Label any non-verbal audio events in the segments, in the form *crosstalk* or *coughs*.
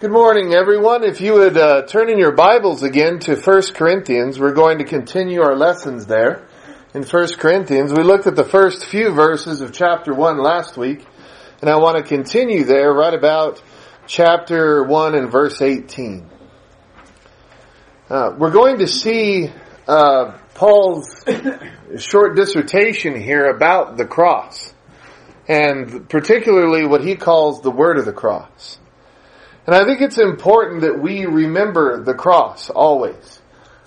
Good morning, everyone. If you would uh, turn in your Bibles again to 1 Corinthians, we're going to continue our lessons there. In 1 Corinthians, we looked at the first few verses of chapter 1 last week, and I want to continue there right about chapter 1 and verse 18. Uh, we're going to see uh, Paul's *coughs* short dissertation here about the cross, and particularly what he calls the word of the cross. And I think it's important that we remember the cross always.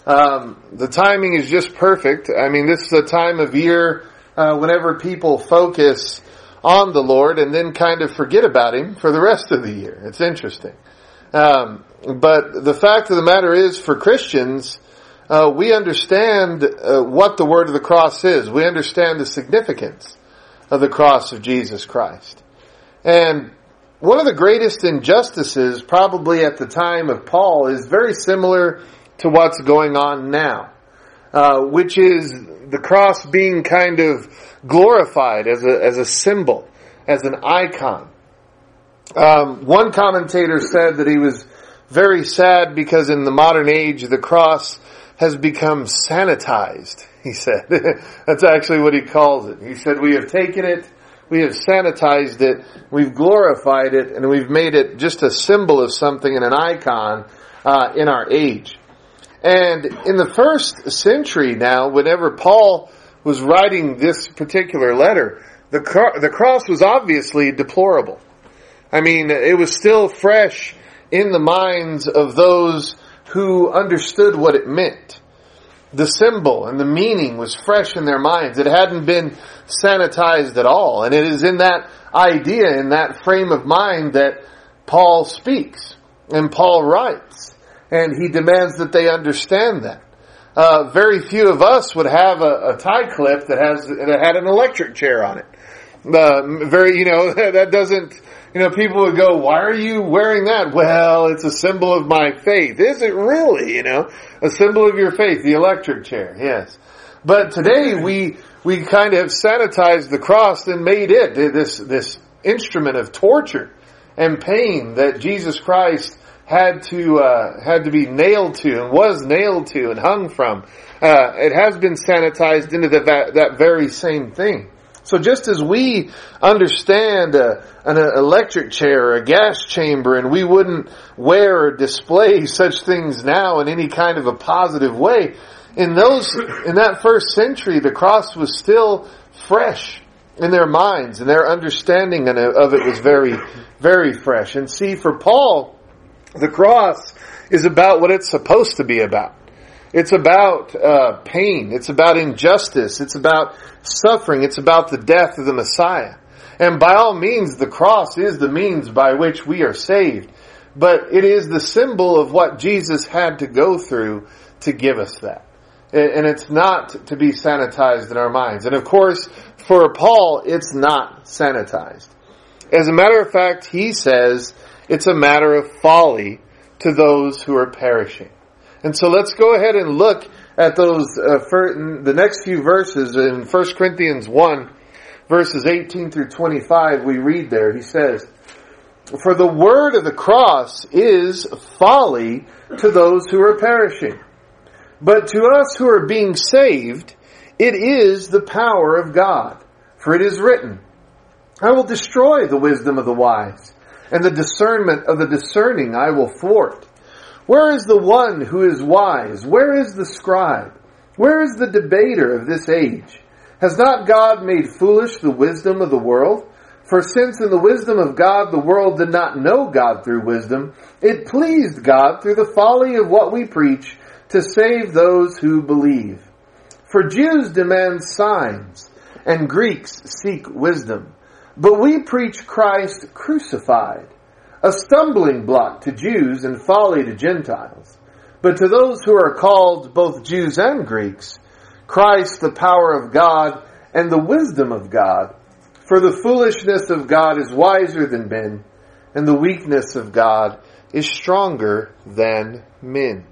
Um, the timing is just perfect. I mean, this is a time of year uh, whenever people focus on the Lord and then kind of forget about Him for the rest of the year. It's interesting. Um, but the fact of the matter is, for Christians, uh, we understand uh, what the word of the cross is. We understand the significance of the cross of Jesus Christ. And one of the greatest injustices, probably at the time of Paul, is very similar to what's going on now, uh, which is the cross being kind of glorified as a as a symbol, as an icon. Um, one commentator said that he was very sad because in the modern age the cross has become sanitized. He said *laughs* that's actually what he calls it. He said we have taken it we have sanitized it, we've glorified it, and we've made it just a symbol of something and an icon uh, in our age. And in the first century now, whenever Paul was writing this particular letter, the, cro- the cross was obviously deplorable. I mean, it was still fresh in the minds of those who understood what it meant the symbol and the meaning was fresh in their minds. It hadn't been sanitized at all. And it is in that idea, in that frame of mind that Paul speaks and Paul writes. And he demands that they understand that. Uh, very few of us would have a, a, tie clip that has that had an electric chair on it. Uh, very, you know, *laughs* that doesn't you know, people would go, why are you wearing that? Well, it's a symbol of my faith. Is it really, you know, a symbol of your faith, the electric chair? Yes. But today we, we kind of sanitized the cross and made it this, this instrument of torture and pain that Jesus Christ had to, uh, had to be nailed to and was nailed to and hung from. Uh, it has been sanitized into the, that, that very same thing. So just as we understand a, an electric chair or a gas chamber and we wouldn't wear or display *laughs* such things now in any kind of a positive way, in those, in that first century, the cross was still fresh in their minds and their understanding uh, of it was very, very fresh. And see, for Paul, the cross is about what it's supposed to be about. It's about uh, pain. It's about injustice. It's about suffering. It's about the death of the Messiah. And by all means, the cross is the means by which we are saved. But it is the symbol of what Jesus had to go through to give us that. And it's not to be sanitized in our minds. And of course, for Paul, it's not sanitized. As a matter of fact, he says it's a matter of folly to those who are perishing. And so let's go ahead and look at those uh, the next few verses in 1 Corinthians 1 verses 18 through 25 we read there. He says for the word of the cross is folly to those who are perishing but to us who are being saved it is the power of God. For it is written I will destroy the wisdom of the wise and the discernment of the discerning I will thwart where is the one who is wise? Where is the scribe? Where is the debater of this age? Has not God made foolish the wisdom of the world? For since in the wisdom of God the world did not know God through wisdom, it pleased God through the folly of what we preach to save those who believe. For Jews demand signs, and Greeks seek wisdom. But we preach Christ crucified a stumbling block to Jews and folly to Gentiles. But to those who are called both Jews and Greeks, Christ the power of God and the wisdom of God. For the foolishness of God is wiser than men, and the weakness of God is stronger than men.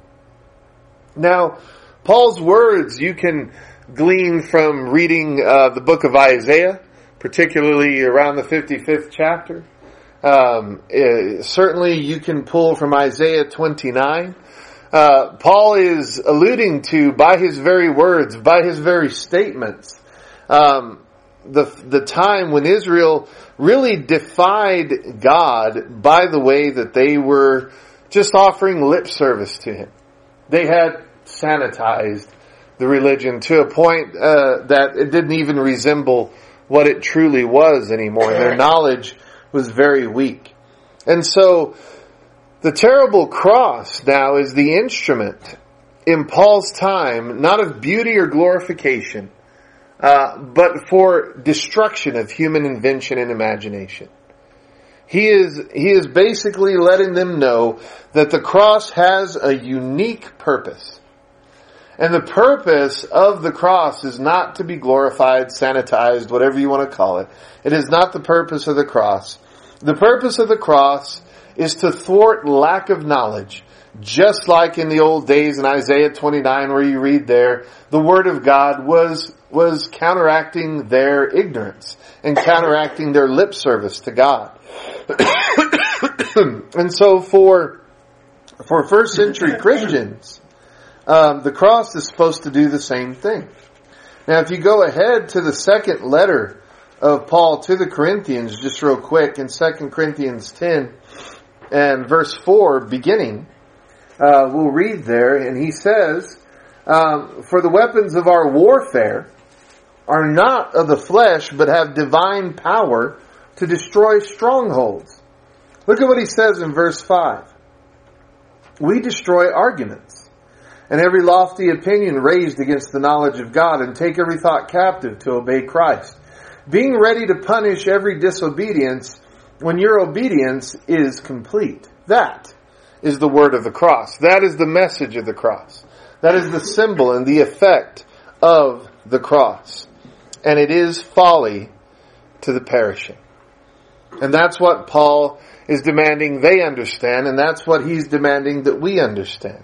Now, Paul's words you can glean from reading uh, the book of Isaiah, particularly around the 55th chapter. Um, uh, certainly you can pull from Isaiah 29. Uh, Paul is alluding to, by his very words, by his very statements, um, the the time when Israel really defied God by the way that they were just offering lip service to Him. They had sanitized the religion to a point uh, that it didn't even resemble what it truly was anymore. Their knowledge was very weak. And so the terrible cross now is the instrument in Paul's time, not of beauty or glorification, uh, but for destruction of human invention and imagination. He is, he is basically letting them know that the cross has a unique purpose. And the purpose of the cross is not to be glorified, sanitized, whatever you want to call it. It is not the purpose of the cross. The purpose of the cross is to thwart lack of knowledge. Just like in the old days in Isaiah 29 where you read there, the Word of God was, was counteracting their ignorance and counteracting their lip service to God. *coughs* and so for, for first century Christians, um, the cross is supposed to do the same thing. Now, if you go ahead to the second letter of Paul to the Corinthians, just real quick, in 2 Corinthians 10 and verse 4, beginning, uh, we'll read there, and he says, um, For the weapons of our warfare are not of the flesh, but have divine power to destroy strongholds. Look at what he says in verse 5. We destroy arguments and every lofty opinion raised against the knowledge of God, and take every thought captive to obey Christ. Being ready to punish every disobedience when your obedience is complete. That is the word of the cross. That is the message of the cross. That is the symbol and the effect of the cross. And it is folly to the perishing. And that's what Paul is demanding they understand, and that's what he's demanding that we understand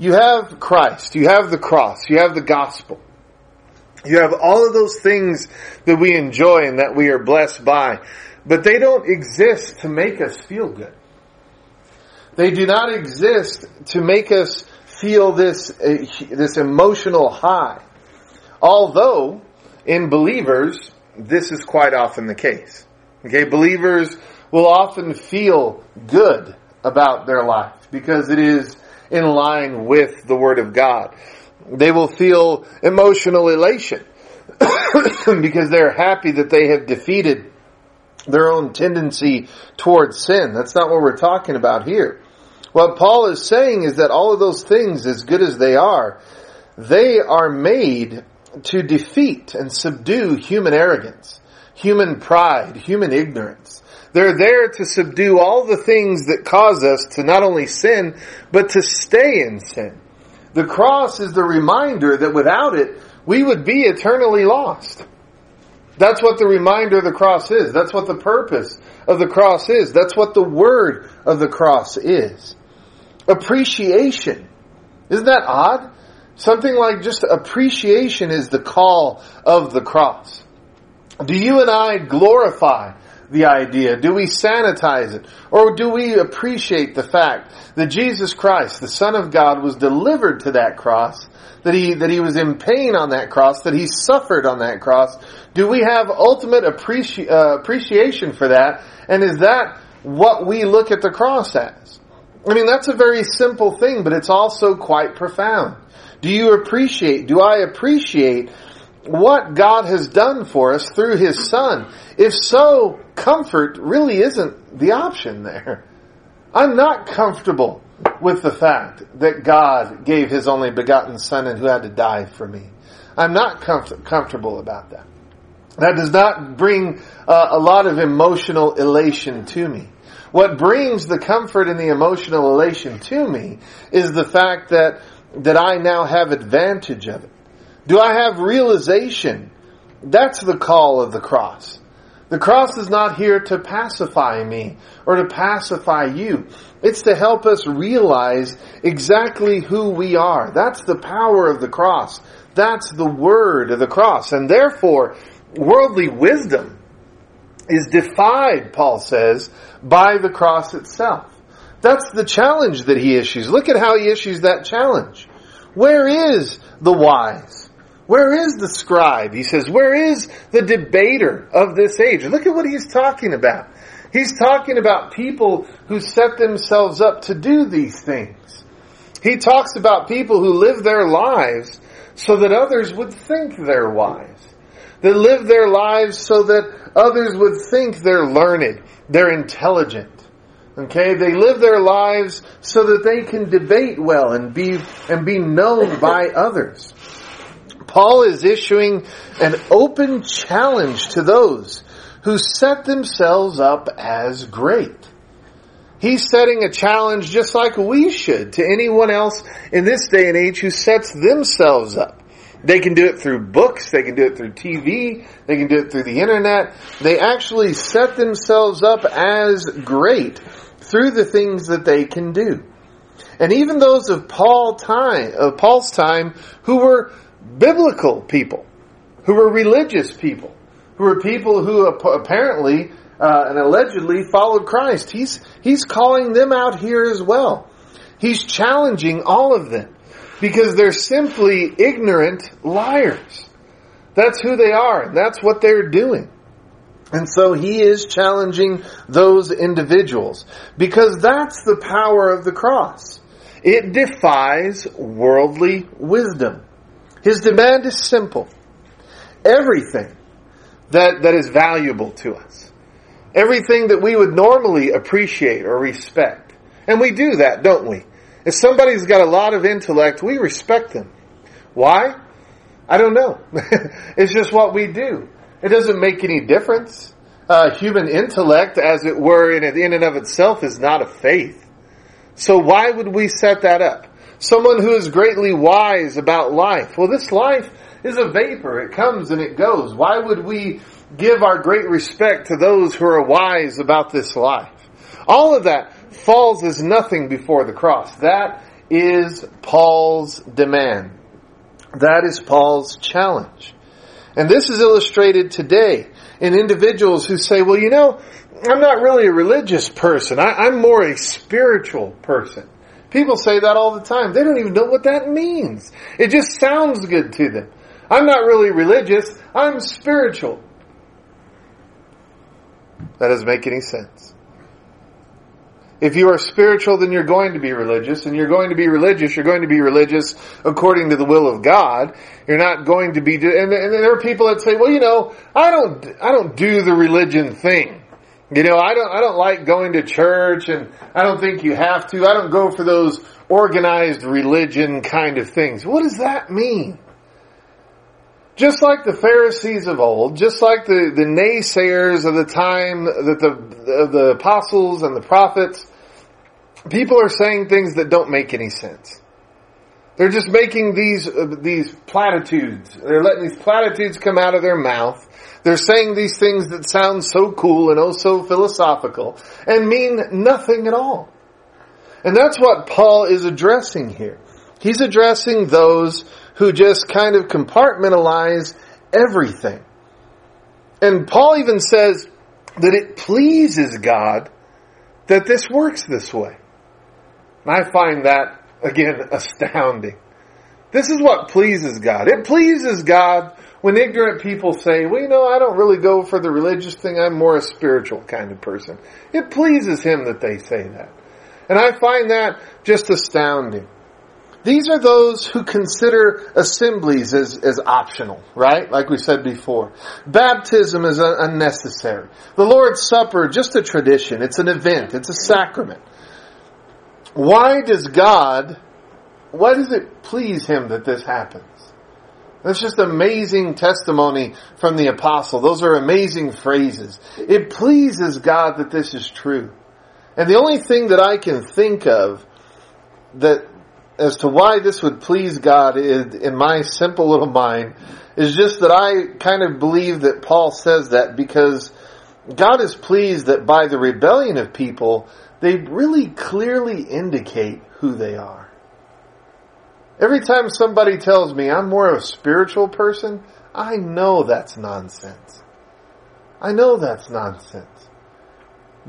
you have Christ, you have the cross, you have the gospel. You have all of those things that we enjoy and that we are blessed by, but they don't exist to make us feel good. They do not exist to make us feel this, uh, this emotional high. Although, in believers, this is quite often the case. Okay, believers will often feel good about their life because it is in line with the Word of God. They will feel emotional elation *coughs* because they're happy that they have defeated their own tendency towards sin. That's not what we're talking about here. What Paul is saying is that all of those things, as good as they are, they are made to defeat and subdue human arrogance, human pride, human ignorance. They're there to subdue all the things that cause us to not only sin, but to stay in sin. The cross is the reminder that without it, we would be eternally lost. That's what the reminder of the cross is. That's what the purpose of the cross is. That's what the word of the cross is. Appreciation. Isn't that odd? Something like just appreciation is the call of the cross. Do you and I glorify the idea? Do we sanitize it? Or do we appreciate the fact that Jesus Christ, the Son of God, was delivered to that cross, that he, that he was in pain on that cross, that he suffered on that cross? Do we have ultimate appreci- uh, appreciation for that? And is that what we look at the cross as? I mean, that's a very simple thing, but it's also quite profound. Do you appreciate, do I appreciate what God has done for us through His Son. If so, comfort really isn't the option there. I'm not comfortable with the fact that God gave His only begotten Son and who had to die for me. I'm not comfort- comfortable about that. That does not bring uh, a lot of emotional elation to me. What brings the comfort and the emotional elation to me is the fact that, that I now have advantage of it. Do I have realization? That's the call of the cross. The cross is not here to pacify me or to pacify you. It's to help us realize exactly who we are. That's the power of the cross. That's the word of the cross. And therefore, worldly wisdom is defied, Paul says, by the cross itself. That's the challenge that he issues. Look at how he issues that challenge. Where is the wise? Where is the scribe? He says, where is the debater of this age? Look at what he's talking about. He's talking about people who set themselves up to do these things. He talks about people who live their lives so that others would think they're wise. That live their lives so that others would think they're learned, they're intelligent. Okay, they live their lives so that they can debate well and be and be known by others. Paul is issuing an open challenge to those who set themselves up as great. He's setting a challenge just like we should to anyone else in this day and age who sets themselves up. They can do it through books, they can do it through TV, they can do it through the internet. They actually set themselves up as great through the things that they can do. And even those of Paul time, of Paul's time who were biblical people, who were religious people, who were people who apparently uh, and allegedly followed Christ. He's he's calling them out here as well. He's challenging all of them because they're simply ignorant liars. That's who they are. And that's what they're doing. And so he is challenging those individuals because that's the power of the cross. It defies worldly wisdom. His demand is simple. Everything that, that is valuable to us. Everything that we would normally appreciate or respect. And we do that, don't we? If somebody's got a lot of intellect, we respect them. Why? I don't know. *laughs* it's just what we do. It doesn't make any difference. Uh, human intellect, as it were, in, in and of itself is not a faith. So why would we set that up? Someone who is greatly wise about life. Well, this life is a vapor. It comes and it goes. Why would we give our great respect to those who are wise about this life? All of that falls as nothing before the cross. That is Paul's demand. That is Paul's challenge. And this is illustrated today in individuals who say, well, you know, I'm not really a religious person. I, am more a spiritual person. People say that all the time. They don't even know what that means. It just sounds good to them. I'm not really religious. I'm spiritual. That doesn't make any sense. If you are spiritual, then you're going to be religious, and you're going to be religious, you're going to be religious according to the will of God. You're not going to be, and, there are people that say, well, you know, I don't, I don't do the religion thing. You know, I don't, I don't like going to church, and I don't think you have to. I don't go for those organized religion kind of things. What does that mean? Just like the Pharisees of old, just like the, the naysayers of the time that the, the apostles and the prophets, people are saying things that don't make any sense. They're just making these uh, these platitudes. They're letting these platitudes come out of their mouth. They're saying these things that sound so cool and oh so philosophical and mean nothing at all. And that's what Paul is addressing here. He's addressing those who just kind of compartmentalize everything. And Paul even says that it pleases God that this works this way. And I find that, again, *laughs* astounding. This is what pleases God. It pleases God when ignorant people say, well, you know, I don't really go for the religious thing. I'm more a spiritual kind of person. It pleases Him that they say that. And I find that just astounding. These are those who consider assemblies as, as optional, right? Like we said before. Baptism is unnecessary. The Lord's Supper, just a tradition. It's an event. It's a sacrament. Why does God, why does it please Him that this happens? That's just amazing testimony from the apostle. Those are amazing phrases. It pleases God that this is true. And the only thing that I can think of that as to why this would please God is, in my simple little mind is just that I kind of believe that Paul says that because God is pleased that by the rebellion of people, they really clearly indicate who they are. Every time somebody tells me I'm more of a spiritual person, I know that's nonsense. I know that's nonsense.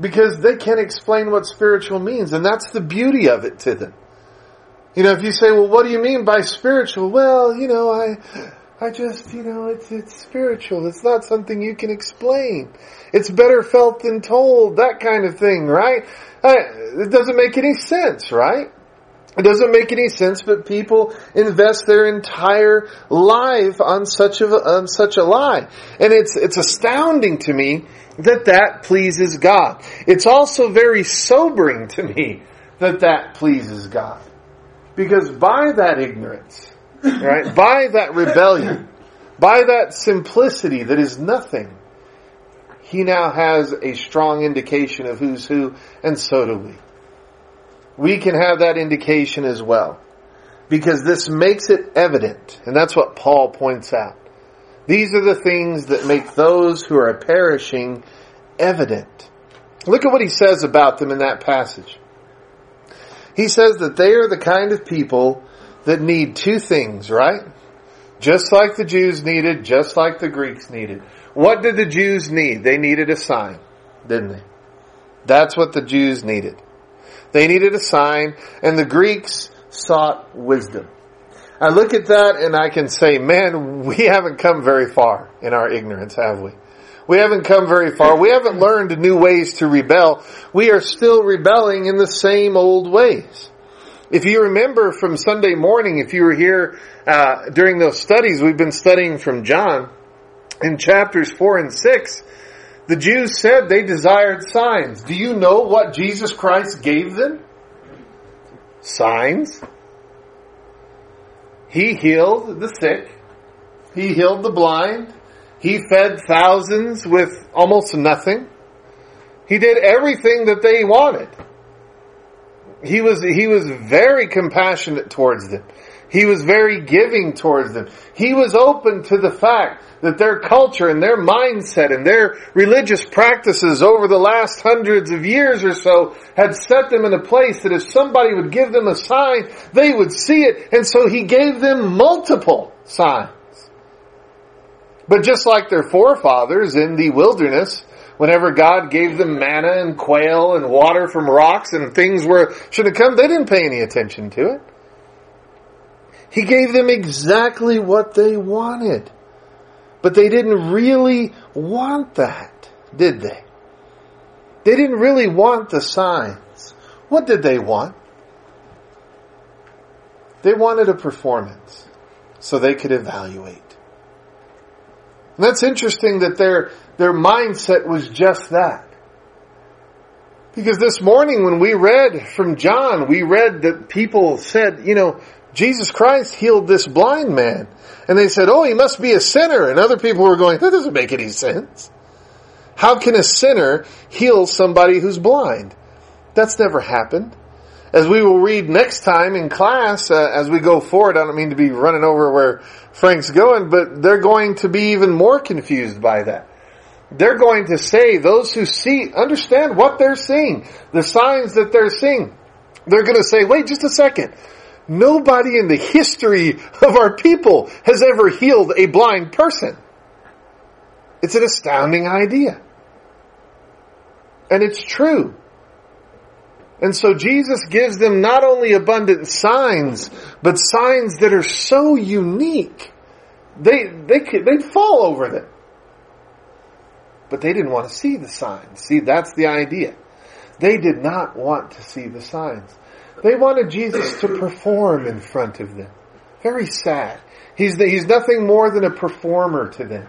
Because they can't explain what spiritual means, and that's the beauty of it to them. You know, if you say, well, what do you mean by spiritual? Well, you know, I, I just, you know, it's, it's spiritual. It's not something you can explain. It's better felt than told, that kind of thing, right? It doesn't make any sense, right? It doesn't make any sense, but people invest their entire life on such a on such a lie, and it's it's astounding to me that that pleases God. It's also very sobering to me that that pleases God, because by that ignorance, right, by that rebellion, by that simplicity that is nothing, he now has a strong indication of who's who, and so do we we can have that indication as well. Because this makes it evident, and that's what Paul points out. These are the things that make those who are perishing evident. Look at what he says about them in that passage. He says that they are the kind of people that need two things, right? Just like the Jews needed, just like the Greeks needed. What did the Jews need? They needed a sign, didn't they? That's what the Jews needed. They needed a sign, and the Greeks sought wisdom. I look at that and I can say, man, we haven't come very far in our ignorance, have we? We haven't come very far. We haven't learned new ways to rebel. We are still rebelling in the same old ways. If you remember from Sunday morning, if you were here uh, during those studies, we've been studying from John in chapters four and six. The Jews said they desired signs. Do you know what Jesus Christ gave them? Signs. He healed the sick. He healed the blind. He fed thousands with almost nothing. He did everything that they wanted. He was, he was very compassionate towards them. He was very giving towards them. He was open to the fact that their culture and their mindset and their religious practices over the last hundreds of years or so had set them in a place that if somebody would give them a sign, they would see it. And so he gave them multiple signs. But just like their forefathers in the wilderness, whenever God gave them manna and quail and water from rocks and things were should have come, they didn't pay any attention to it. He gave them exactly what they wanted. But they didn't really want that, did they? They didn't really want the signs. What did they want? They wanted a performance so they could evaluate. And that's interesting that their, their mindset was just that. Because this morning when we read from John, we read that people said, you know, Jesus Christ healed this blind man. And they said, oh, he must be a sinner. And other people were going, that doesn't make any sense. How can a sinner heal somebody who's blind? That's never happened. As we will read next time in class, uh, as we go forward, I don't mean to be running over where Frank's going, but they're going to be even more confused by that. They're going to say, those who see, understand what they're seeing, the signs that they're seeing. They're going to say, wait just a second. Nobody in the history of our people has ever healed a blind person. It's an astounding idea. And it's true. And so Jesus gives them not only abundant signs, but signs that are so unique. They, they, they'd fall over them. But they didn't want to see the signs. See, that's the idea. They did not want to see the signs. They wanted Jesus to perform in front of them. Very sad. He's, the, he's nothing more than a performer to them.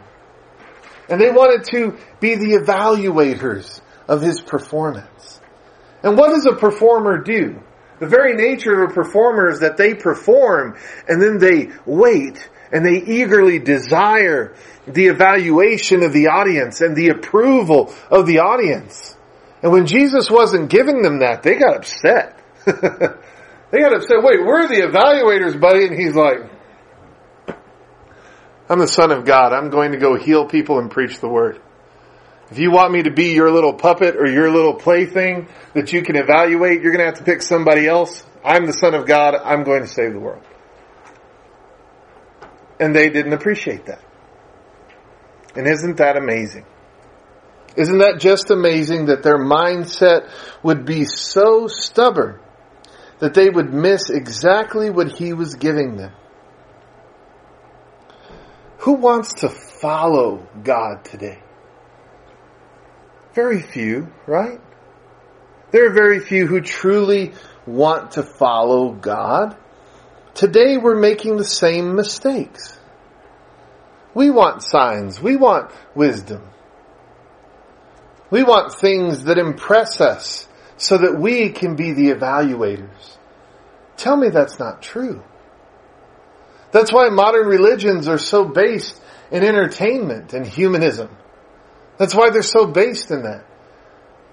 And they wanted to be the evaluators of his performance. And what does a performer do? The very nature of a performer is that they perform and then they wait and they eagerly desire the evaluation of the audience and the approval of the audience. And when Jesus wasn't giving them that, they got upset. *laughs* they got upset. Wait, we're the evaluators, buddy. And he's like, I'm the son of God. I'm going to go heal people and preach the word. If you want me to be your little puppet or your little plaything that you can evaluate, you're going to have to pick somebody else. I'm the son of God. I'm going to save the world. And they didn't appreciate that. And isn't that amazing? Isn't that just amazing that their mindset would be so stubborn that they would miss exactly what he was giving them? Who wants to follow God today? Very few, right? There are very few who truly want to follow God. Today we're making the same mistakes. We want signs. We want wisdom. We want things that impress us so that we can be the evaluators. Tell me that's not true. That's why modern religions are so based in entertainment and humanism. That's why they're so based in that.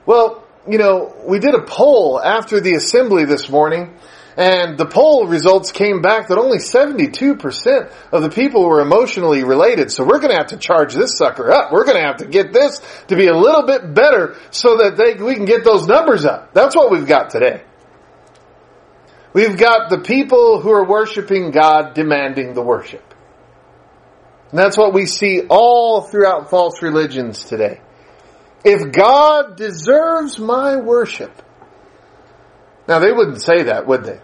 Well, you know, we did a poll after the assembly this morning and the poll results came back that only 72% of the people were emotionally related. So we're going to have to charge this sucker up. We're going to have to get this to be a little bit better so that they, we can get those numbers up. That's what we've got today. We've got the people who are worshiping God demanding the worship. And that's what we see all throughout false religions today. If God deserves my worship, now they wouldn't say that, would they?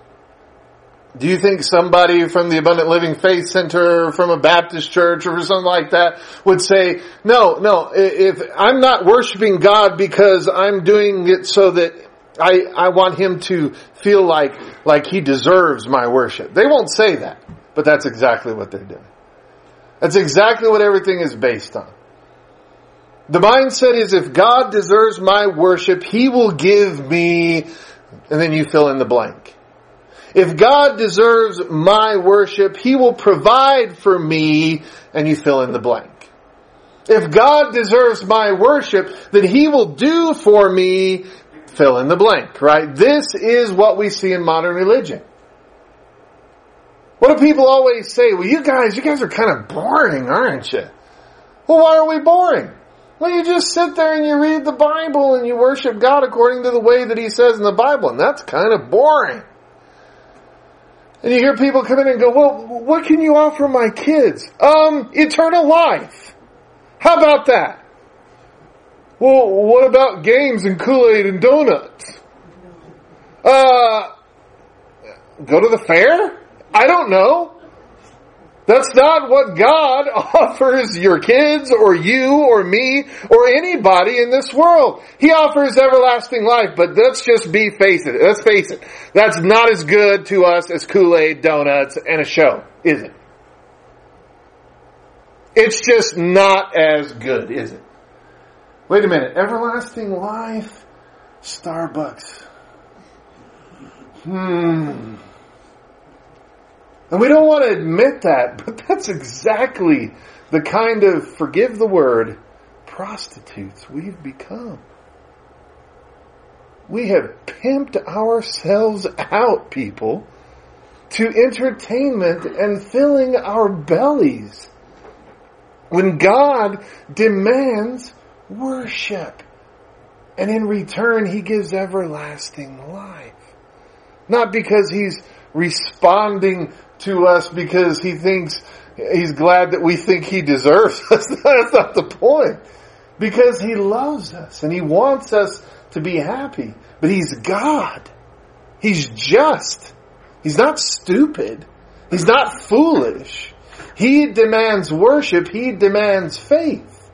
Do you think somebody from the Abundant Living Faith Center from a Baptist church or something like that would say, no, no, if I'm not worshiping God because I'm doing it so that I, I want him to feel like, like he deserves my worship. They won't say that, but that's exactly what they're doing. That's exactly what everything is based on. The mindset is if God deserves my worship, he will give me, and then you fill in the blank. If God deserves my worship, He will provide for me, and you fill in the blank. If God deserves my worship, then He will do for me, fill in the blank, right? This is what we see in modern religion. What do people always say? Well, you guys, you guys are kind of boring, aren't you? Well, why are we boring? Well, you just sit there and you read the Bible and you worship God according to the way that He says in the Bible, and that's kind of boring. And you hear people come in and go, well, what can you offer my kids? Um, eternal life. How about that? Well, what about games and Kool-Aid and donuts? Uh, go to the fair? I don't know. That's not what God *laughs* offers your kids or you or me or anybody in this world. He offers everlasting life, but let's just be face it. Let's face it. That's not as good to us as Kool-Aid, donuts, and a show, is it? It's just not as good, is it? Wait a minute. Everlasting life? Starbucks. Hmm. And we don't want to admit that, *laughs* but that's exactly the kind of, forgive the word, prostitutes we've become. We have pimped ourselves out, people, to entertainment and filling our bellies. When God demands worship. And in return, He gives everlasting life. Not because He's responding to us because he thinks he's glad that we think he deserves *laughs* us. That's not the point. Because he loves us and he wants us to be happy. But he's God. He's just. He's not stupid. He's not foolish. He demands worship. He demands faith.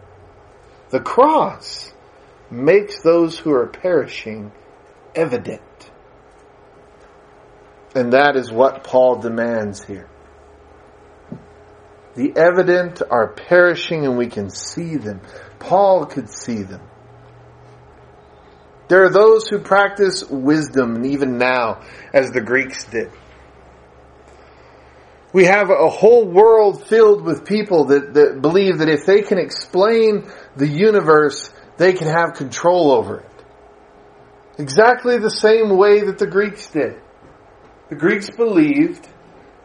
The cross makes those who are perishing evident. And that is what Paul demands here. The evident are perishing and we can see them. Paul could see them. There are those who practice wisdom even now as the Greeks did. We have a whole world filled with people that, that believe that if they can explain the universe, they can have control over it. Exactly the same way that the Greeks did. The Greeks believed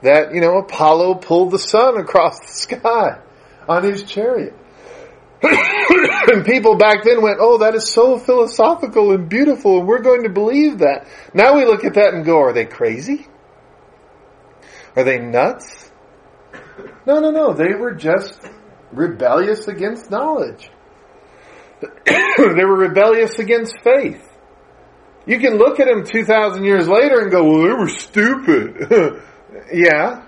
that, you know, Apollo pulled the sun across the sky on his chariot. *coughs* and people back then went, oh, that is so philosophical and beautiful, and we're going to believe that. Now we look at that and go, are they crazy? Are they nuts? No, no, no. They were just rebellious against knowledge. *coughs* they were rebellious against faith. You can look at them 2,000 years later and go, well, they were stupid. *laughs* yeah,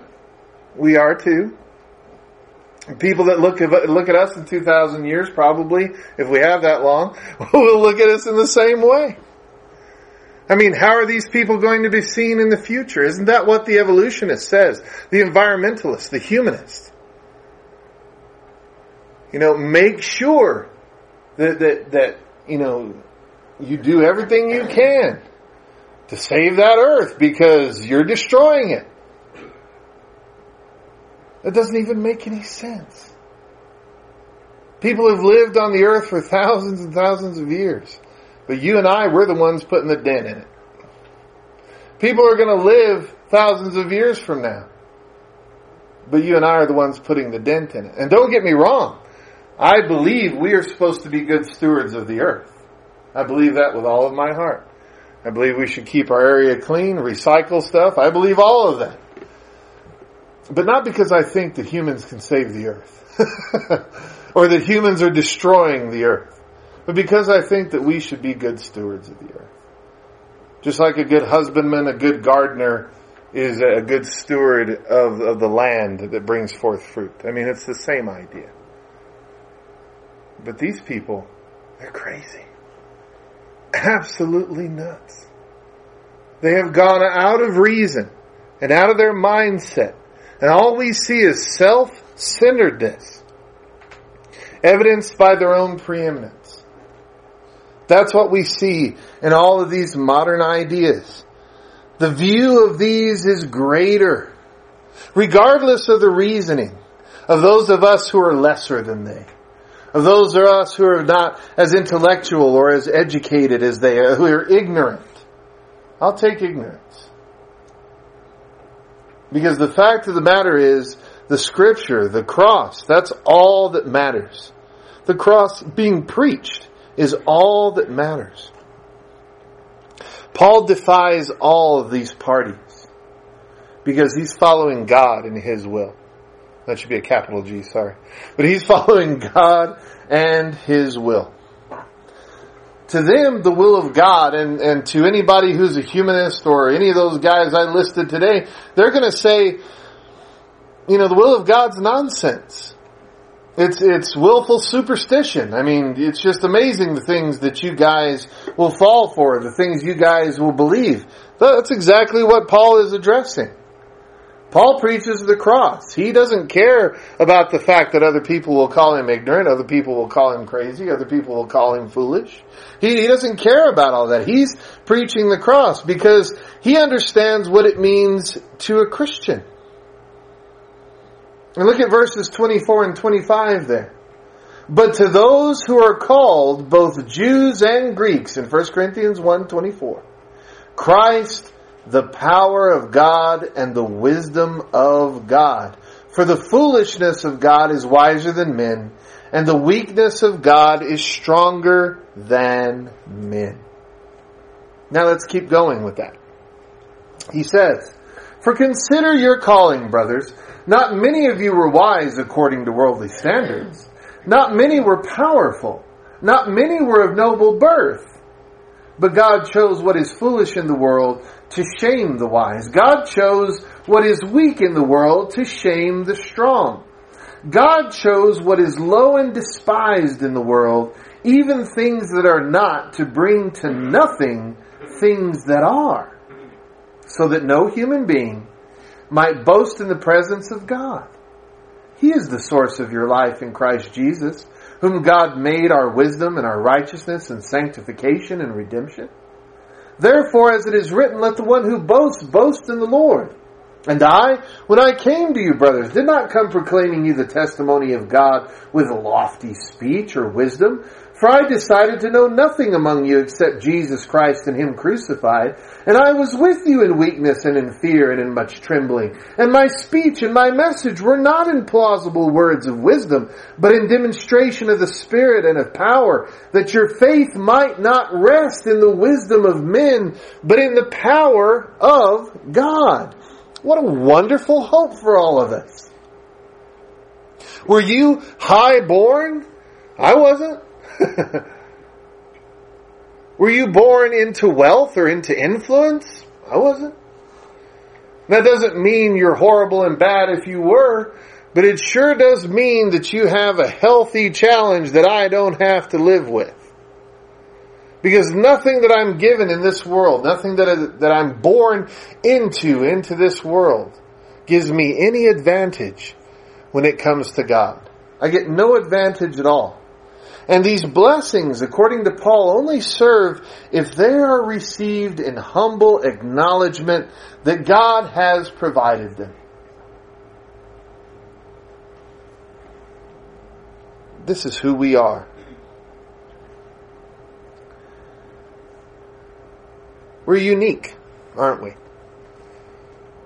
we are too. People that look at, look at us in 2,000 years, probably, if we have that long, *laughs* will look at us in the same way. I mean, how are these people going to be seen in the future? Isn't that what the evolutionist says? The environmentalist, the humanist. You know, make sure that, that, that, you know, you do everything you can to save that earth because you're destroying it. That doesn't even make any sense. People have lived on the earth for thousands and thousands of years. But you and I, we're the ones putting the dent in it. People are going to live thousands of years from now. But you and I are the ones putting the dent in it. And don't get me wrong. I believe we are supposed to be good stewards of the earth. I believe that with all of my heart. I believe we should keep our area clean, recycle stuff. I believe all of that. But not because I think that humans can save the earth. *laughs* or that humans are destroying the earth. But because I think that we should be good stewards of the earth. Just like a good husbandman, a good gardener is a good steward of, of the land that brings forth fruit. I mean, it's the same idea. But these people, they're crazy absolutely nuts. They have gone out of reason and out of their mindset. And all we see is self-centeredness, evidenced by their own preeminence. That's what we see in all of these modern ideas. The view of these is greater, regardless of the reasoning of those of us who are lesser than they of those of us who are not as intellectual or as educated as they are, who are ignorant. I'll take ignorance. Because the fact of the matter is, the scripture, the cross, that's all that matters. The cross being preached is all that matters. Paul defies all of these parties because he's following God in his will. That should be a capital G, sorry. But he's *laughs* following God and His will. To them, the will of God, and, and to anybody who's a humanist or any of those guys I listed today, they're gonna say, you know, the will of God's nonsense. It's, it's willful superstition. I mean, it's just amazing the things that you guys will fall for, the things you guys will believe. That's exactly what Paul is addressing. Paul preaches the cross. He doesn't care about the fact that other people will call him ignorant, other people will call him crazy, other people will call him foolish. He, he doesn't care about all that. He's preaching the cross because he understands what it means to a Christian. And look at verses 24 and 25 there. But to those who are called, both Jews and Greeks, in 1 Corinthians 1, 24, Christ the power of God and the wisdom of God. For the foolishness of God is wiser than men, and the weakness of God is stronger than men. Now let's keep going with that. He says, For consider your calling, brothers. Not many of you were wise according to worldly standards. Not many were powerful. Not many were of noble birth. But God chose what is foolish in the world to shame the wise. God chose what is weak in the world to shame the strong. God chose what is low and despised in the world, even things that are not, to bring to nothing things that are, so that no human being might boast in the presence of God. He is the source of your life in Christ Jesus, whom God made our wisdom and our righteousness and sanctification and redemption. Therefore, as it is written, let the one who boasts boast in the Lord. And I, when I came to you, brothers, did not come proclaiming you the testimony of God with lofty speech or wisdom, for I decided to know nothing among you except Jesus Christ and Him crucified. And I was with you in weakness and in fear and in much trembling. And my speech and my message were not in plausible words of wisdom, but in demonstration of the Spirit and of power, that your faith might not rest in the wisdom of men, but in the power of God. What a wonderful hope for all of us. Were you high born? I wasn't. *laughs* Were you born into wealth or into influence? I wasn't. That doesn't mean you're horrible and bad if you were, but it sure does mean that you have a healthy challenge that I don't have to live with. Because nothing that I'm given in this world, nothing that, I, that I'm born into, into this world, gives me any advantage when it comes to God. I get no advantage at all. And these blessings, according to Paul, only serve if they are received in humble acknowledgement that God has provided them. This is who we are. We're unique, aren't we?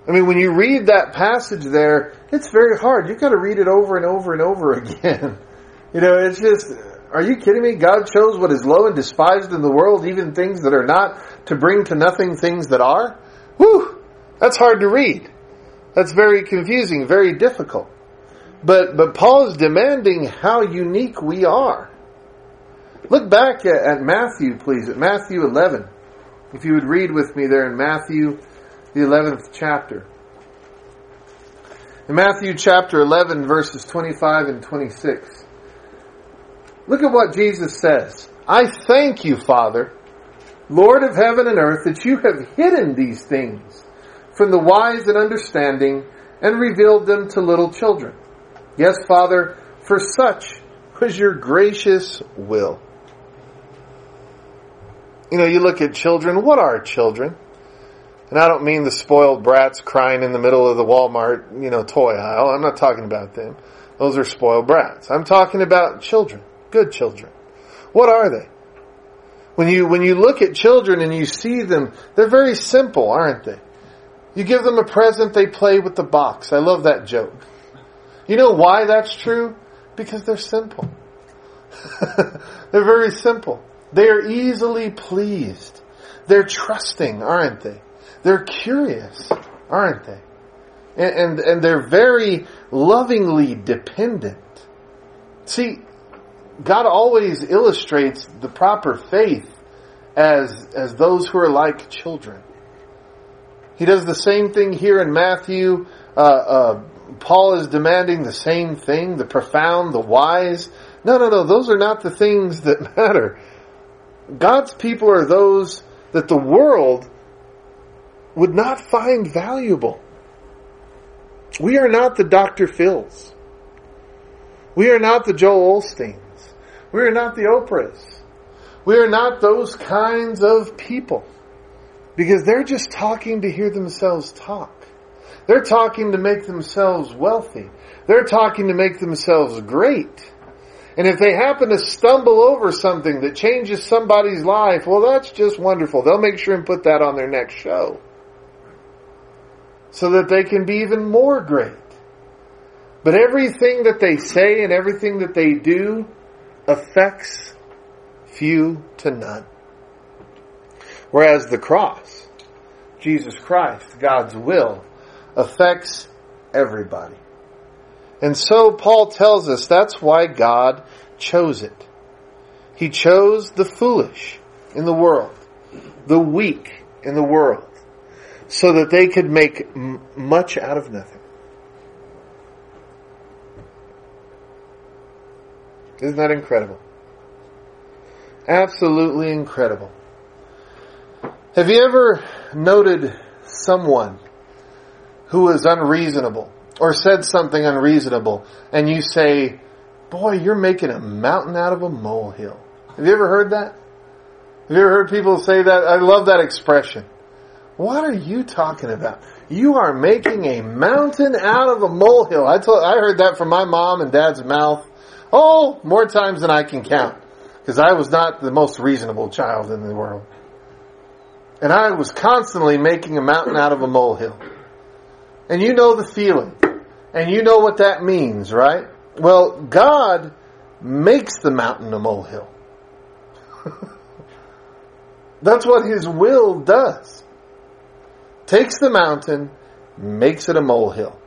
I mean, when you read that passage there, it's very hard. You've got to read it over and over and over *laughs* again. you know, it's just, are you kidding me? God chose what is low and despised in the world, even things that are not, to bring to nothing things that are? Whew! That's hard to read. That's very confusing, very difficult. But, but Paul is demanding how unique we are. Look back at, at Matthew, please, at Matthew 11. If you would read with me there in Matthew, the 11th chapter. In Matthew chapter 11, verses 25 and 26. Look at what Jesus says. I thank you, Father, Lord of heaven and earth, that you have hidden these things from the wise and understanding and revealed them to little children. Yes, Father, for such was your gracious will. You know, you look at children, what are children? And I don't mean the spoiled brats crying in the middle of the Walmart, you know, toy aisle. I'm not talking about them. Those are spoiled brats. I'm talking about children, good children. What are they? When you, when you look at children and you see them, they're very simple, aren't they? You give them a present, they play with the box. I love that joke. You know why that's true? Because they're simple. *laughs* they're very simple. They are easily pleased. They're trusting, aren't they? They're curious, aren't they? And, and, and they're very lovingly dependent. See, God always illustrates the proper faith as, as those who are like children. He does the same thing here in Matthew. Uh, uh, Paul is demanding the same thing, the profound, the wise. No, no, no, those are not the things that *laughs* matter. God's people are those that the world would not find valuable. We are not the Dr. Phils. We are not the Joel Osteens. We are not the Oprahs. We are not those kinds of people. Because they're just talking to hear themselves talk. They're talking to make themselves wealthy. They're talking to make themselves great. And if they happen to stumble over something that changes somebody's life, well, that's just wonderful. They'll make sure and put that on their next show. So that they can be even more great. But everything that they say and everything that they do affects few to none. Whereas the cross, Jesus Christ, God's will, affects everybody. And so Paul tells us that's why God chose it. He chose the foolish in the world, the weak in the world, so that they could make m- much out of nothing. Isn't that incredible? Absolutely incredible. Have you ever noted someone who is unreasonable or said something unreasonable and you say, boy, you're making a mountain out of a molehill. Have you ever heard that? Have you ever heard people say that? I love that expression. What are you talking about? You are making a mountain out of a molehill. I told, I heard that from my mom and dad's mouth. Oh, more times than I can count. Because I was not the most reasonable child in the world. And I was constantly making a mountain out of a molehill. And you know the feeling. And you know what that means, right? Well, God makes the mountain a molehill. *laughs* That's what His will does. Takes the mountain, makes it a molehill.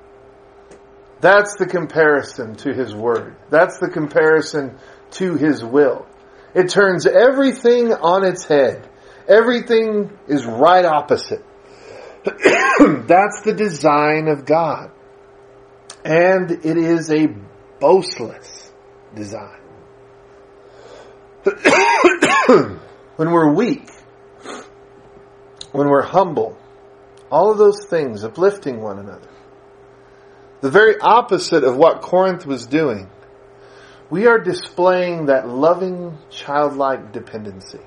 That's the comparison to His Word. That's the comparison to His will. It turns everything on its head. Everything is right opposite. *clears throat* That's the design of God. And it is a boastless design. *clears throat* when we're weak, when we're humble, all of those things, uplifting one another, the very opposite of what Corinth was doing, we are displaying that loving, childlike dependency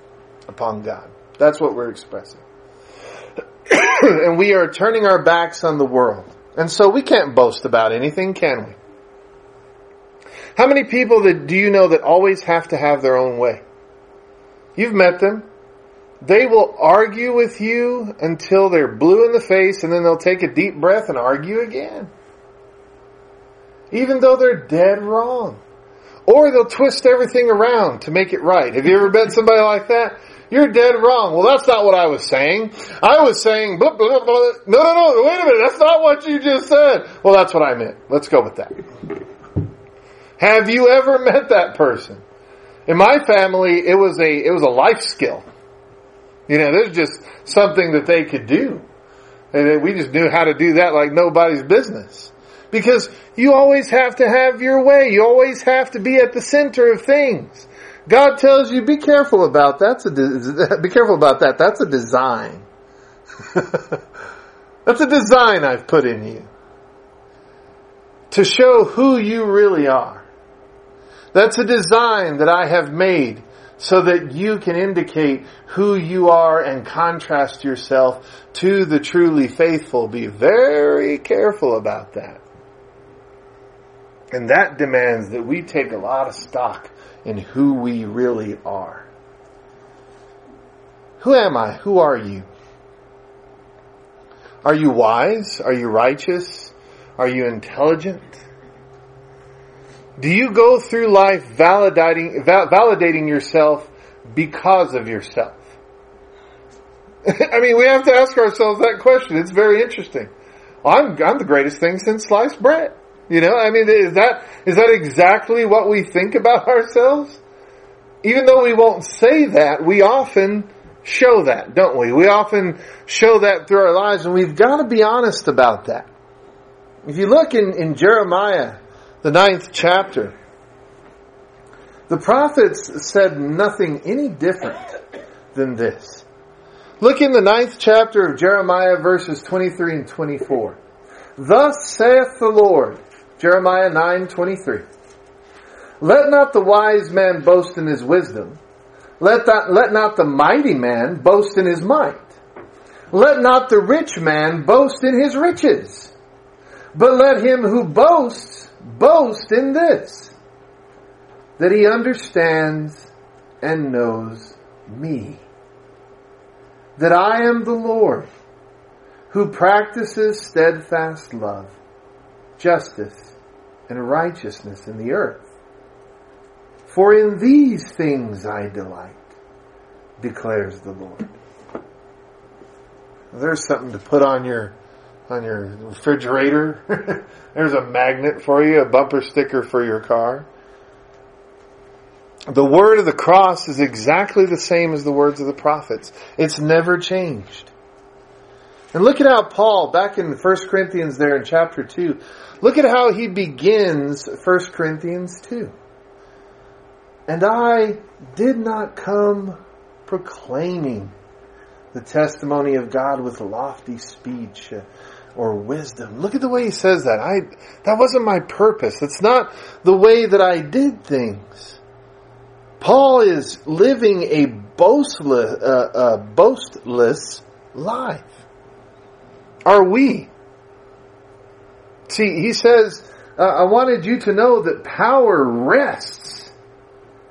upon God. That's what we're expressing. *coughs* and we are turning our backs on the world. And so we can't boast about anything, can we? How many people that do you know that always have to have their own way? You've met them. They will argue with you until they're blue in the face and then they'll take a deep breath and argue again. Even though they're dead wrong. Or they'll twist everything around to make it right. Have you ever met somebody like that? You're dead wrong. Well, that's not what I was saying. I was saying, blah, blah, blah. no, no, no, wait a minute. That's not what you just said. Well, that's what I meant. Let's go with that. Have you ever met that person? In my family, it was a, it was a life skill. You know, there's just something that they could do. And we just knew how to do that like nobody's business. Because you always have to have your way. You always have to be at the center of things. God tells you, be careful about that. That's a de- *laughs* be careful about that. That's a design. *laughs* That's a design I've put in you to show who you really are. That's a design that I have made so that you can indicate who you are and contrast yourself to the truly faithful. Be very careful about that. And that demands that we take a lot of stock in who we really are. Who am I? Who are you? Are you wise? Are you righteous? Are you intelligent? Do you go through life validating, validating yourself because of yourself? *laughs* I mean, we have to ask ourselves that question. It's very interesting. I'm, I'm the greatest thing since sliced bread. You know, I mean, is that, is that exactly what we think about *laughs* ourselves? Even though we won't say that, we often show that, don't we? We often show that through our lives and we've got to be honest about that. If you look in, in Jeremiah, the ninth chapter, the prophets said nothing any different than this. Look in the ninth chapter of Jeremiah verses 23 and 24. Thus saith the Lord, Jeremiah 9:23. Let not the wise man boast in his wisdom. Let, that, let not the mighty man boast in his might. Let not the rich man boast in his riches. But let him who boasts boast in this, that he understands and knows me. That I am the Lord, who practices steadfast love, justice, and righteousness in the earth. For in these things I delight, declares the Lord. There's something to put on your on your refrigerator. *laughs* There's a magnet for you, a bumper sticker for your car. The word of the cross is exactly the same as the words of the prophets. It's never changed. And look at how Paul, back in 1 Corinthians there in chapter 2, look at how he begins 1 Corinthians 2. And I did not come proclaiming the testimony of God with lofty speech or wisdom. Look at the way he says that. I, that wasn't my purpose. It's not the way that I did things. Paul is living a boastless, uh, uh, boastless life. Are we? See, he says, uh, I wanted you to know that power rests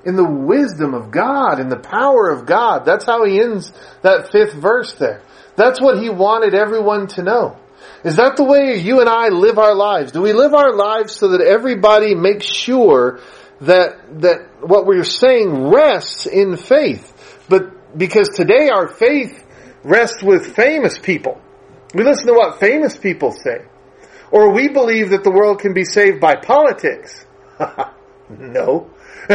in the wisdom of God, in the power of God. That's how he ends that fifth verse there. That's what he wanted everyone to know. Is that the way you and I live our lives? Do we live our lives so that everybody makes sure that, that what we're saying rests in faith? But because today our faith rests with famous people. We listen to what famous people say. Or we believe that the world can be saved by politics. *laughs* no. *laughs*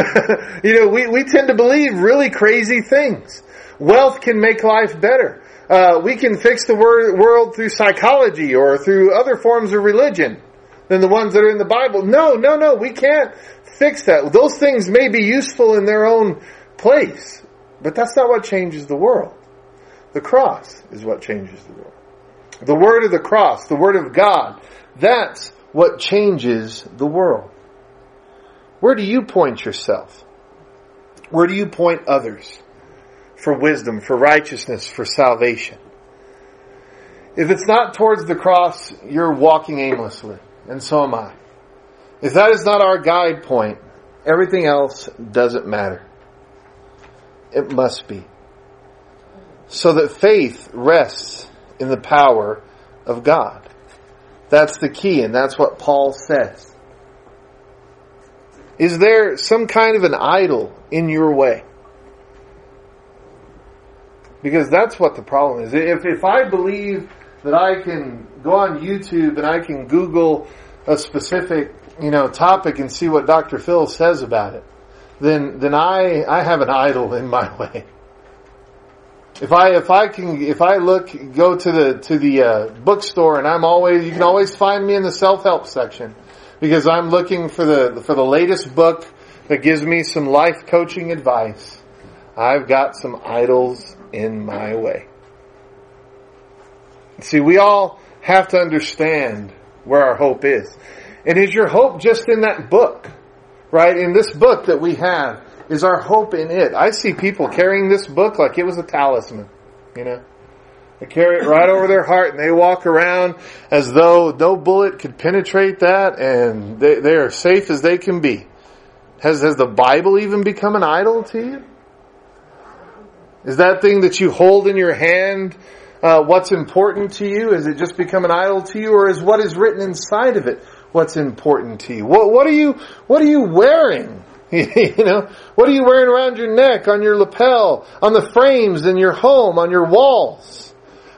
you know, we, we tend to believe really crazy things. Wealth can make life better. Uh, we can fix the wor- world through psychology or through other forms of religion than the ones that are in the Bible. No, no, no, we can't fix that. Those things may be useful in their own place, but that's not what changes the world. The cross is what changes the world. The word of the cross, the word of God, that's what changes the world. Where do you point yourself? Where do you point others for wisdom, for righteousness, for salvation? If it's not towards the cross, you're walking aimlessly, and so am I. If that is not our guide point, everything else doesn't matter. It must be. So that faith rests in the power of God. That's the key, and that's what Paul says. Is there some kind of an idol in your way? Because that's what the problem is. If, if I believe that I can go on YouTube and I can Google a specific, you know, topic and see what Dr. Phil says about it, then, then I, I have an idol in my *laughs* way. If I if I can if I look go to the to the uh, bookstore and I'm always you can always find me in the self help section because I'm looking for the for the latest book that gives me some life coaching advice. I've got some idols in my way. See, we all have to understand where our hope is. And is your hope just in that book? Right? In this book that we have, is our hope in it. I see people carrying this book like it was a talisman, you know. They carry it right over their heart and they walk around as though no bullet could penetrate that and they, they are safe as they can be. Has, has the Bible even become an idol to you? Is that thing that you hold in your hand uh, what's important to you? Has it just become an idol to you, or is what is written inside of it what's important to you? What, what are you What are you wearing? *laughs* you know, what are you wearing around your neck, on your lapel, on the frames in your home, on your walls?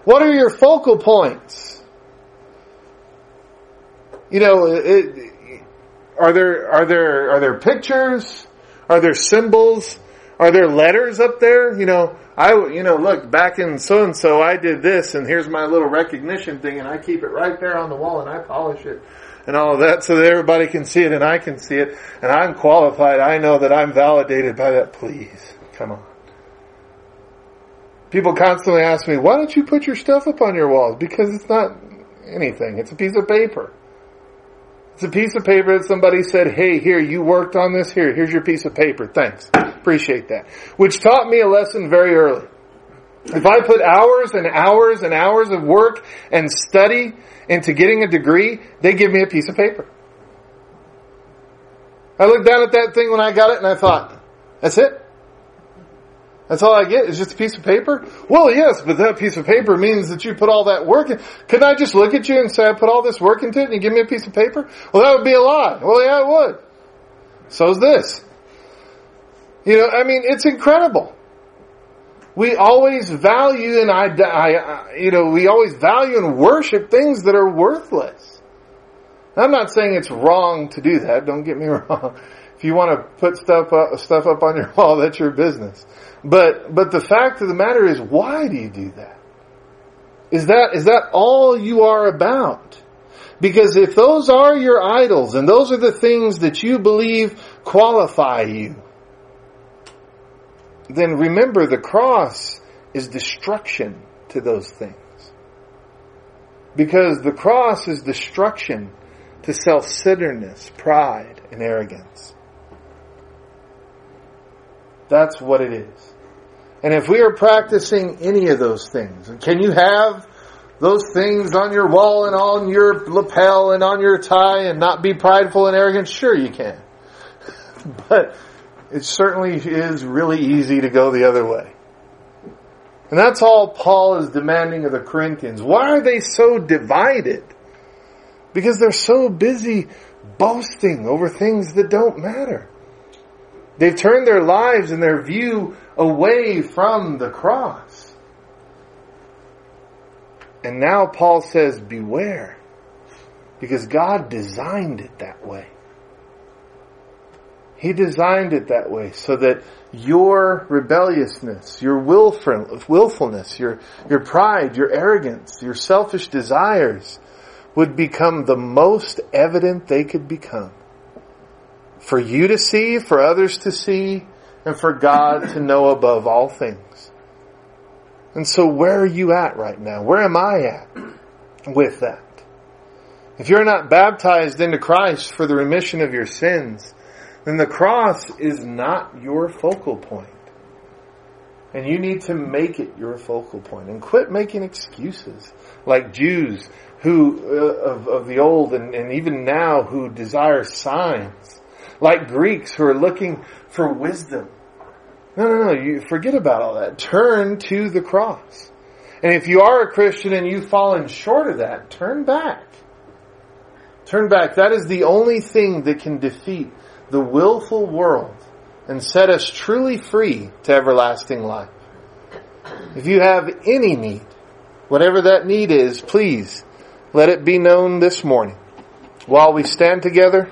What are your focal points? You know, it, are there are there are there pictures? Are there symbols? Are there letters up there? You know, I you know, look back in so and so, I did this, and here's my little recognition thing, and I keep it right there on the wall, and I polish it and all of that so that everybody can see it and I can see it and I'm qualified. I know that I'm validated by that. Please, come on. People constantly ask me, why don't you put your stuff up on your walls? Because it's not anything. It's a piece of paper. It's a piece of paper that somebody said, hey, here, you worked on this. Here, here's your piece of paper. Thanks. Appreciate that. Which taught me a lesson very early. If I put hours and hours and hours of work and study into getting a degree, they give me a piece of paper. I looked down at that thing when I got it and I thought, that's it? That's all I get is just a piece of paper? Well, yes, but that piece of paper means that you put all that work in. Couldn't I just look at you and say I put all this work into it and you give me a piece of paper? Well, that would be a lie. Well, yeah, it would. So's this. You know, I mean, it's incredible we always value and I, you know, we always value and worship things that are worthless. I'm not saying it's wrong to do that. Don't get me *laughs* wrong. If you want to put stuff up, stuff up on your *laughs* wall, that's your business. But, but the fact of the matter is, why do you do that? Is that, is that all you are about? Because if those are your idols and those are the things that you believe qualify you, then remember the cross is destruction to those things. Because the cross is destruction to self-centeredness, pride, and arrogance. That's what it is. And if we are practicing any of those things, can you have those things on your wall and on your lapel and on your tie and not be prideful and arrogant? Sure you can. *laughs* but it certainly is really easy to go the other way. And that's all Paul is demanding of the Corinthians. Why are they so divided? Because they're so busy boasting over things that don't matter. They've turned their lives and their view away from the cross. And now Paul says, beware. Because God designed it that way. He designed it that way so that your rebelliousness, your willfulness, your, your pride, your arrogance, your selfish desires would become the most evident they could become. For you to see, for others to see, and for God to know above all things. And so where are you at right now? Where am I at with that? If you're not baptized into Christ for the remission of your sins, then the cross is not your focal point. And you need to make it your focal point and quit making excuses like Jews who, uh, of, of the old and, and even now who desire signs. Like Greeks who are looking for wisdom. No, no, no, you forget about all that. Turn to the cross. And if you are a Christian and you've fallen short of that, turn back. Turn back. That is the only thing that can defeat the willful world and set us truly free to everlasting life. If you have any need, whatever that need is, please let it be known this morning. While we stand together,